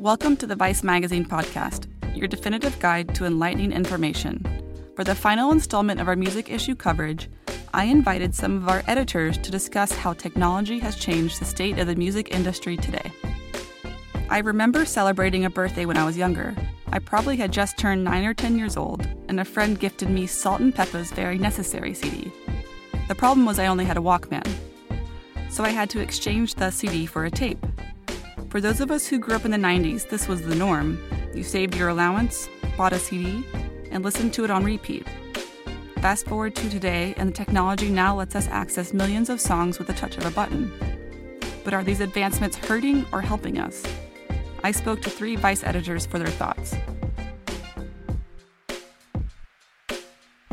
Welcome to the Vice Magazine podcast, your definitive guide to enlightening information. For the final installment of our music issue coverage, I invited some of our editors to discuss how technology has changed the state of the music industry today. I remember celebrating a birthday when I was younger. I probably had just turned 9 or 10 years old, and a friend gifted me Salt-N-Pepa's Very Necessary CD. The problem was I only had a Walkman. So I had to exchange the CD for a tape. For those of us who grew up in the 90s, this was the norm. You saved your allowance, bought a CD, and listened to it on repeat. Fast forward to today, and the technology now lets us access millions of songs with the touch of a button. But are these advancements hurting or helping us? I spoke to three Vice editors for their thoughts.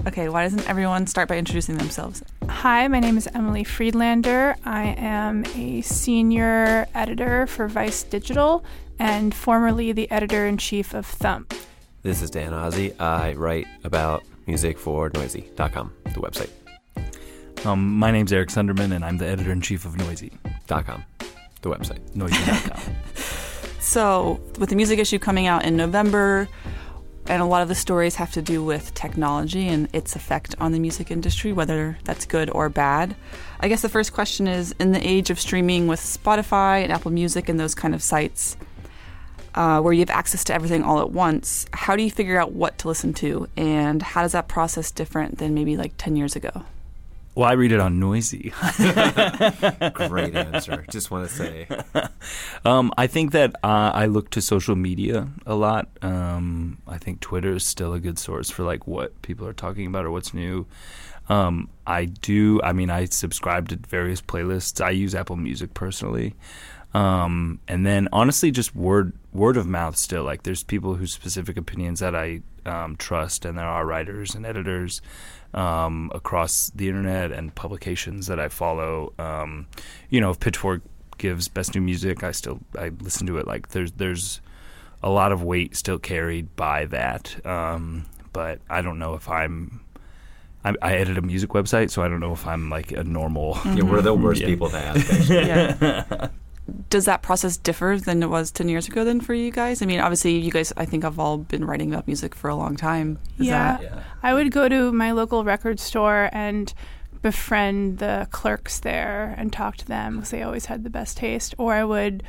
Okay, why doesn't everyone start by introducing themselves? Hi, my name is Emilie Friedlander. I am a senior editor for Vice Digital and formerly the editor in chief of Thump. This is Dan Ozzi. I write about music for Noisey.com, the website. Um, my name's Eric Sundermann, and I'm the editor in chief of Noisey.com, the website. Noisey.com. so, with the music issue coming out in November, and a lot of the stories have to do with technology and its effect on the music industry, whether that's good or bad. I guess the first question is in the age of streaming with Spotify and Apple Music and those kind of sites, uh, where you have access to everything all at once, how do you figure out what to listen to? And how does that process different than maybe like 10 years ago? Well, I read it on Noisey. Great answer. Just want to say. Um, I think that uh, I look to social media a lot. Um, I think Twitter is still a good source for like what people are talking about or what's new. Um, I do. I mean, I subscribe to various playlists. I use Apple Music personally. Um, and then honestly, just word word of mouth. Still, like there's people whose specific opinions that I um, trust, and there are writers and editors um, across the internet and publications that I follow. Um, you know, if Pitchfork gives best new music, I still I listen to it. Like there's there's a lot of weight still carried by that. Um, but I don't know if I'm I, I, edit a music website, so I don't know if I'm like a normal. Mm-hmm. Yeah, we're the worst yeah. people to ask. yeah. Does that process differ than it was ten years ago? Then for you guys, I mean, obviously, you guys, I think, have all been writing about music for a long time. Yeah. yeah, I would go to my local record store and befriend the clerks there and talk to them because they always had the best taste, or I would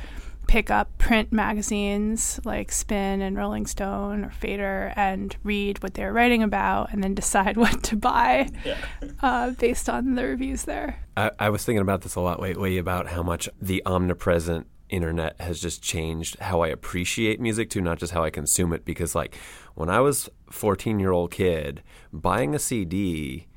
pick up print magazines like Spin and Rolling Stone or Fader and read what they're writing about and then decide what to buy yeah. uh, based on the reviews there. I, I, was thinking about this a lot lately about how much the omnipresent internet has just changed how I appreciate music too, not just how I consume it. Because, like, when I was 14 year old kid, buying a CD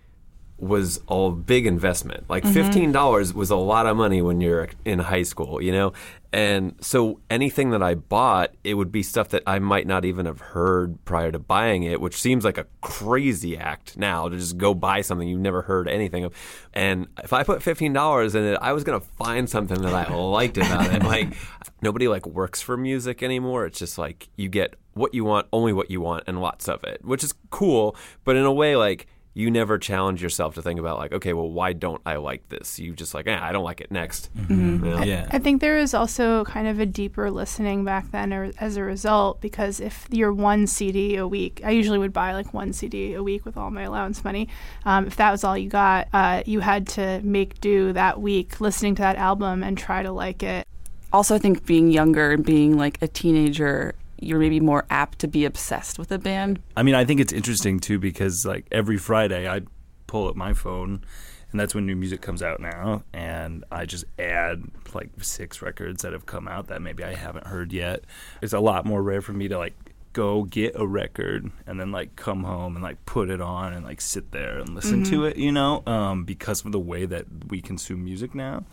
was a big investment. Like mm-hmm. fifteen dollars was a lot of money when you're in high school, you know. And so anything that I bought, it would be stuff that I might not even have heard prior to buying it, which seems like a crazy act now to just go buy something you've never heard anything of. And if I put fifteen dollars in it, I was gonna find something that I liked about it. Like nobody like works for music anymore. It's just like you get what you want, only what you want, and lots of it, which is cool. But in a way, like you never challenge yourself to think about like, okay, well, why don't I like this? You just like, eh, I don't like it. Next. Mm-hmm. Yeah. Yeah. I think there was also kind of a deeper listening back then or, as a result because if you're one CD a week, I usually would buy like one CD a week with all my allowance money. Um, if that was all you got, uh, you had to make do that week listening to that album and try to like it. Also, I think being younger and being like a teenager, you're maybe more apt to be obsessed with a band. I mean, I think it's interesting too because like every Friday I pull up my phone and that's when new music comes out now and I just add like six records that have come out that maybe I haven't heard yet. It's a lot more rare for me to like go get a record and then like come home and like put it on and like sit there and listen to it, you know, um, because of the way that we consume music now.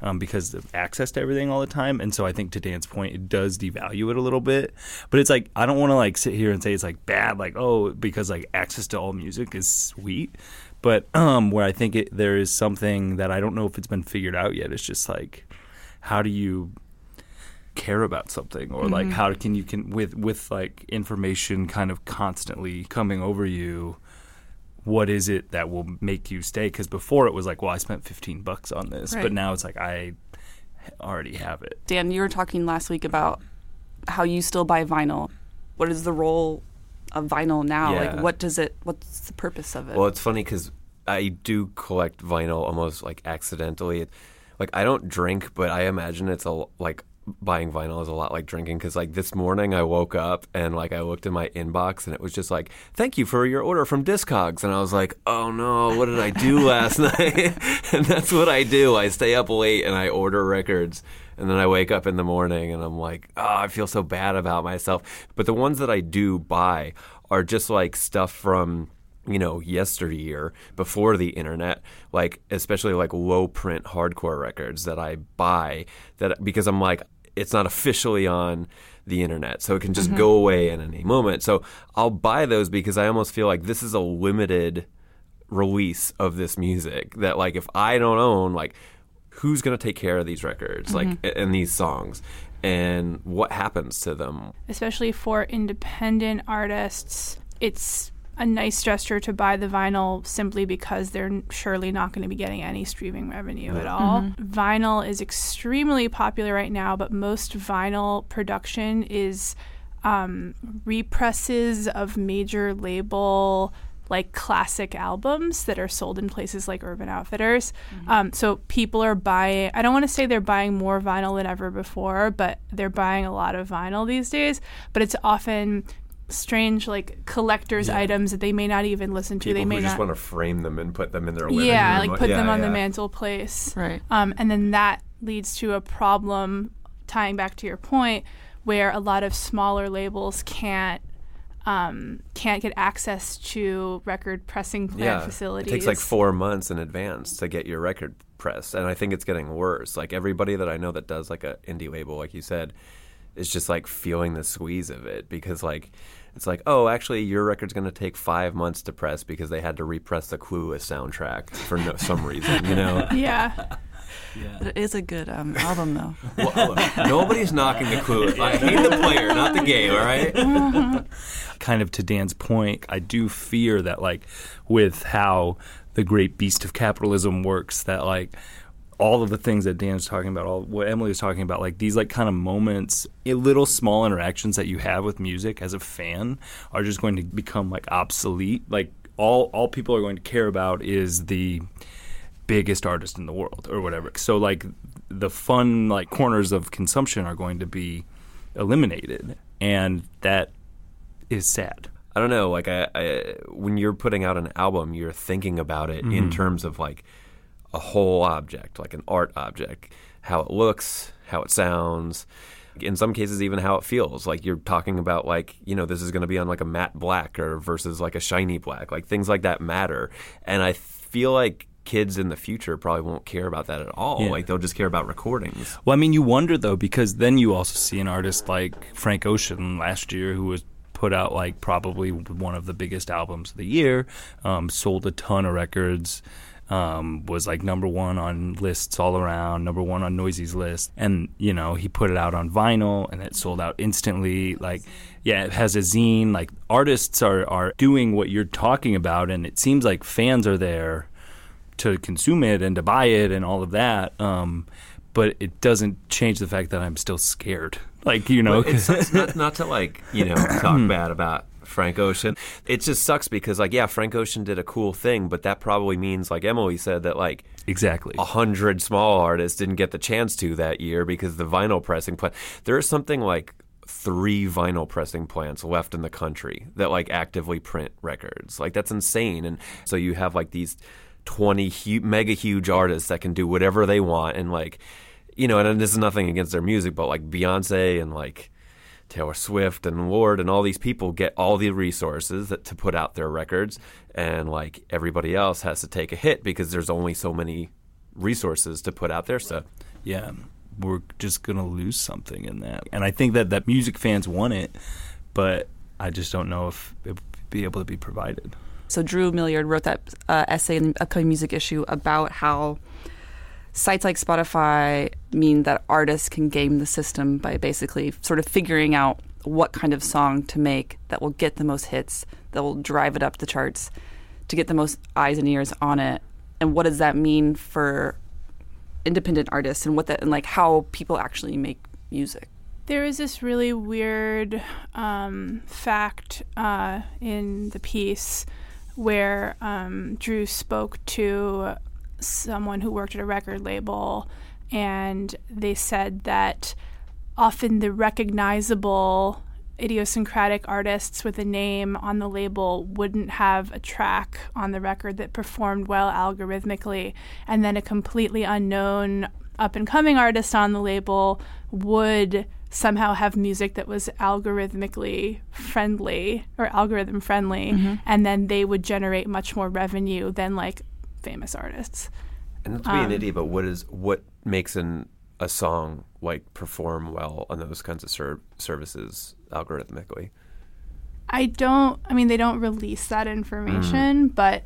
Um, because of access to everything all the time, and so I think to Dan's point, it does devalue it a little bit. But it's like I don't want to like sit here and say it's like bad, like oh, because like access to all music is sweet. But um, where I think it, there is something that I don't know if it's been figured out yet. It's just like how do you care about something or like how can you can with with like information kind of constantly coming over you what is it that will make you stay because before it was like well i spent 15 bucks on this Right. but now it's like i already have it Dan, you were talking last week about how you still buy vinyl. What is the role of vinyl now? Yeah. Like, what does it? What's the purpose of it? Well, it's funny because I do collect vinyl almost like accidentally. Like I don't drink, but I imagine it's a like buying vinyl is a lot like drinking because like this morning I woke up and like I looked in my inbox and it was just like thank you for your order from Discogs. And I was like oh no what did I do last night? And that's what I do. I stay up late and I order records and then I wake up in the morning and I'm like oh I feel so bad about myself. But the ones that I do buy are just like stuff from you know, yesteryear before the internet, like especially like low print hardcore records that I buy that because I'm like it's not officially on the internet, so it can just mm-hmm. go away at any moment. So I'll buy those because I almost feel like this is a limited release of this music that like if I don't own like who's going to take care of these records like mm-hmm. and these songs? And what happens to them? Especially for independent artists, it's a nice gesture to buy the vinyl simply because they're surely not going to be getting any streaming revenue at all. Vinyl is extremely popular right now, but most vinyl production is um, represses of major label like classic albums that are sold in places like Urban Outfitters. Um, so people are buying, I don't want to say they're buying more vinyl than ever before, but they're buying a lot of vinyl these days. But it's often strange, like collector's items that they may not even listen to. people they may who just not. want to frame them and put them in their living yeah, room. like put Yeah, them on the yeah. mantelpiece. Right. Um, and then that leads to a problem, tying back to your point, where a lot of smaller labels can't um, can't get access to record pressing plant yeah, facilities. It takes like four months in advance to get your record pressed, and I think it's getting worse. Like everybody that I know that does like a indie label, like you said, is just like feeling the squeeze of it because like it's like oh actually your record's going to take five months to press because they had to repress the Clueless soundtrack for no, some reason, you know. Yeah. But it is a good um, album, though. Well, nobody's knocking the Clueless. I hate the player, not the game. All right. kind of to Dan's point, I do fear that like with how the great beast of capitalism works, that like all of the things that Dan's talking about, all what Emilie was talking about, like these like kind of moments, eh, little small interactions that you have with music as a fan are just going to become like obsolete. Like all all people are going to care about is the biggest artist in the world or whatever. So like the fun like corners of consumption are going to be eliminated and that is sad. I don't know. Like, I, I, when you're putting out an album, you're thinking about it in terms of like a whole object, like an art object, how it looks, how it sounds. In some cases, even how it feels. Like you're talking about, like you know, this is going to be on like a matte black or versus like a shiny black. Like things like that matter. And I feel like kids in the future probably won't care about that at all. Yeah. Like they'll just care about recordings. Well, I mean, you wonder though because then you also see an artist like Frank Ocean last year who was put out like probably one of the biggest albums of the year, um, sold a ton of records, um, was like number one on lists all around, number one on Noisey's list. And, you know, he put it out on vinyl and it sold out instantly. Like, yeah, it has a zine. Like, artists are, are doing what you're talking about, and it seems like fans are there to consume it and to buy it and all of that. Um, but it doesn't change the fact that I'm still scared. Like, you know, Well, it sucks not, not to like you know talk bad about Frank Ocean. It just sucks because like yeah, Frank Ocean did a cool thing, but that probably means like Emilie said that like exactly. a hundred small artists didn't get the chance to that year because the vinyl pressing plant. There is something like three vinyl pressing plants left in the country that like actively print records. Like that's insane. And so you have like these twenty hu- mega huge artists that can do whatever they want and like you know. And this is nothing against their music, but like Beyonce and like. Taylor Swift and Lorde and all these people get all the resources that, to put out their records, and like everybody else has to take a hit because there's only so many resources to put out their stuff. yeah, we're just gonna lose something in that. And I think that that music fans want it, but I just don't know if it would be able to be provided. So Drew Millard wrote that uh, essay in the upcoming music issue about how sites like Spotify mean that artists can game the system by basically sort of figuring out what kind of song to make that will get the most hits, that will drive it up the charts, to get the most eyes and ears on it. And what does that mean for independent artists and what that and like how people actually make music? There is this really weird um, fact uh, in the piece where um, Drew spoke to someone who worked at a record label, and they said that often the recognizable idiosyncratic artists with a name on the label wouldn't have a track on the record that performed well algorithmically, and then a completely unknown up and coming artist on the label would somehow have music that was algorithmically friendly or algorithm friendly, mm-hmm. and then they would generate much more revenue than like famous artists. And not to be an um, idiot, but what is what makes an a song like perform well on those kinds of ser- services algorithmically? I don't. I mean, they don't release that information, mm. but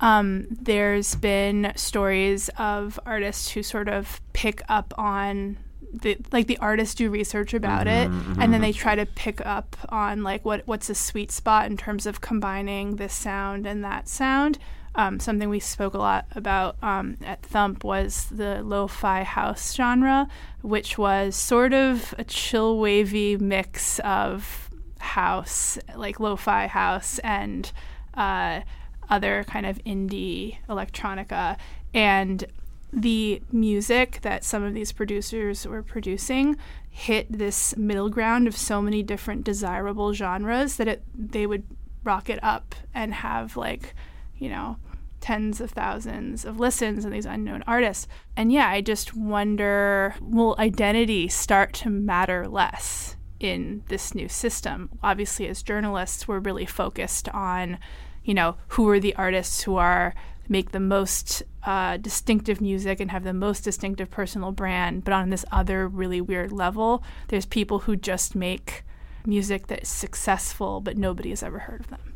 um, there's been stories of artists who sort of pick up on the like the artists do research about mm-hmm, it, mm-hmm. and then they try to pick up on like what what's a sweet spot in terms of combining this sound and that sound. Um, something we spoke a lot about um, at Thump was the lo-fi house genre, which was sort of a chill wavy mix of house, like lo-fi house, and uh, other kind of indie electronica. And the music that some of these producers were producing hit this middle ground of so many different desirable genres that it they would rock it up and have like, you know, tens of thousands of listens and these unknown artists. And yeah, I just wonder will identity start to matter less in this new system? Obviously, as journalists, we're really focused on, you know, who are the artists who are make the most uh, distinctive music and have the most distinctive personal brand. But on this other really weird level, there's people who just make music that is successful, but nobody has ever heard of them.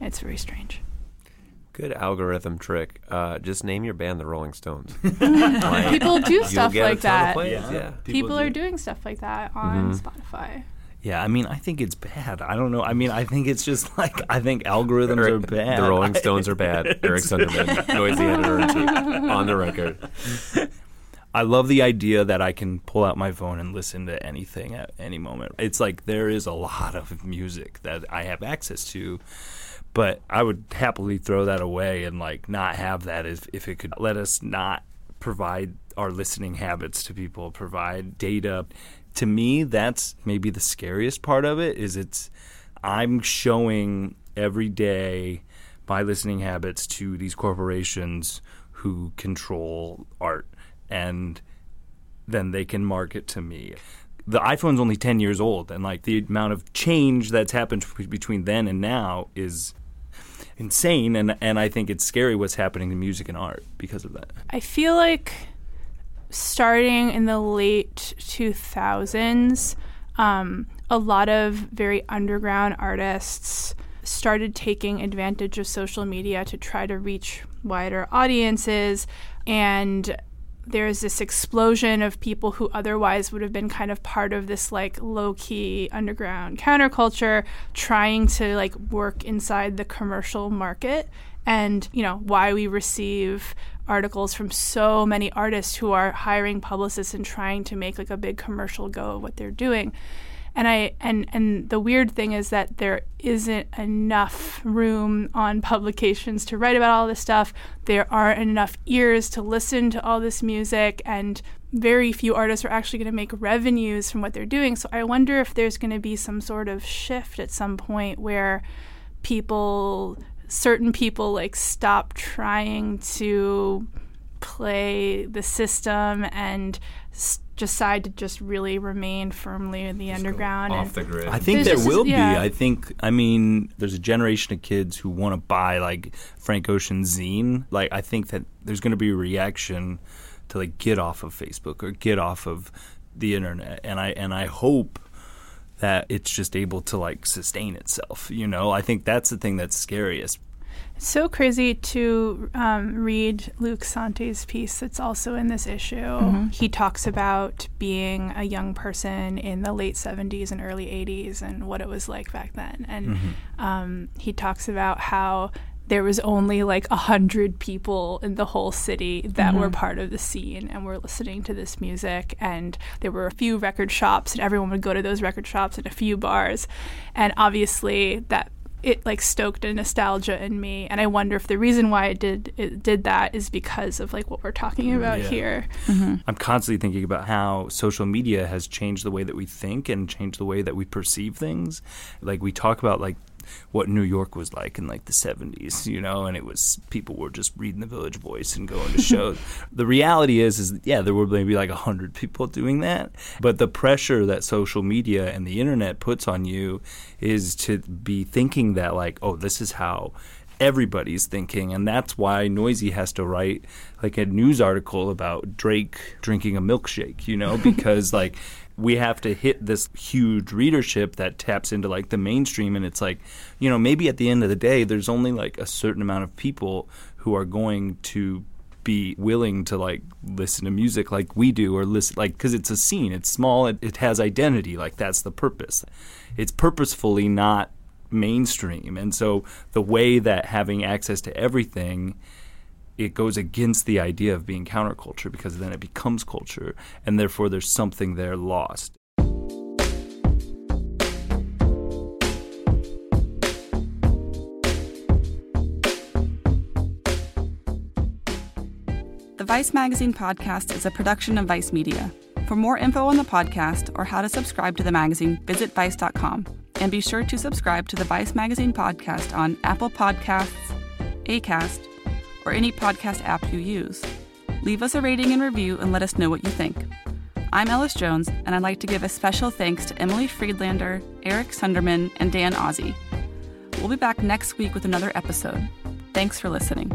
It's very strange. Good algorithm trick. Uh, just name your band the Rolling Stones. Like, People do stuff like that. plays, yeah. People, are doing stuff like that on Spotify. Yeah, I mean, I think it's bad. I don't know. I mean, I think it's just like I think algorithms are bad. The Rolling Stones are bad. Eric Sundermann, Noisey editor on the record. I love the idea that I can pull out my phone and listen to anything at any moment. It's like there is a lot of music that I have access to, but I would happily throw that away and like not have that if, if it could let us not provide our listening habits to people, provide data. To me, that's maybe the scariest part of it is it's I'm showing every day my listening habits to these corporations who control art and then they can market to me. The iPhone's only 10 years old and like the amount of change that's happened between then and now is insane and and I think it's scary what's happening to music and art because of that. I feel like starting in the late 2000s, um, a lot of very underground artists started taking advantage of social media to try to reach wider audiences and there's this explosion of people who otherwise would have been kind of part of this like low key underground counterculture trying to like work inside the commercial market. And you know why we receive articles from so many artists who are hiring publicists and trying to make like a big commercial go of what they're doing and I and and the weird thing is that there isn't enough room on publications to write about all this stuff. There aren't enough ears to listen to all this music, and very few artists are actually going to make revenues from what they're doing. So I wonder if there's going to be some sort of shift at some point where people, certain people, like stop trying to play the system and decide to just really remain firmly in the just underground off the grid. I think there will yeah. be. I think. I mean, there's a generation of kids who want to buy like Frank Ocean's zine. Like, I think that there's going to be a reaction to like get off of Facebook or get off of the internet, and I and I hope that it's just able to like sustain itself. You know, I think that's the thing that's scariest so crazy to um, read Luc Sante's piece that's also in this issue. Mm-hmm. He talks about being a young person in the late 70s and early 80s and what it was like back then. And mm-hmm. um, he talks about how there was only like a hundred people in the whole city that mm-hmm. were part of the scene and were listening to this music and there were a few record shops and everyone would go to those record shops and a few bars and obviously that it like stoked a nostalgia in me and i wonder if the reason why it did it did that is because of like what we're talking about yeah. here mm-hmm. i'm constantly thinking about how social media has changed the way that we think and changed the way that we perceive things like we talk about like what New York was like in like the 70s, you know, and it was people were just reading the Village Voice and going to shows. the reality is, is yeah, there were maybe like 100 people doing that, but the pressure that social media and the internet puts on you is to be thinking that like, oh, this is how everybody's thinking and that's why Noisey has to write like a news article about drake drinking a milkshake you know because like we have to hit this huge readership that taps into like the mainstream and it's like you know maybe at the end of the day there's only like a certain amount of people who are going to be willing to like listen to music like we do or listen like because it's a scene it's small it, it has identity like that's the purpose. It's purposefully not mainstream and so the way that having access to everything it goes against the idea of being counterculture because then it becomes culture and therefore there's something there lost. The Vice Magazine podcast is a production of Vice Media. For more info on the podcast or how to subscribe to the magazine, visit vice.com. And be sure to subscribe to the Vice Magazine podcast on Apple Podcasts, Acast, or any podcast app you use. Leave us a rating and review and let us know what you think. I'm Ellis Jones, and I'd like to give a special thanks to Emilie Friedlander, Eric Sundermann, and Dan Ozzi. We'll be back next week with another episode. Thanks for listening.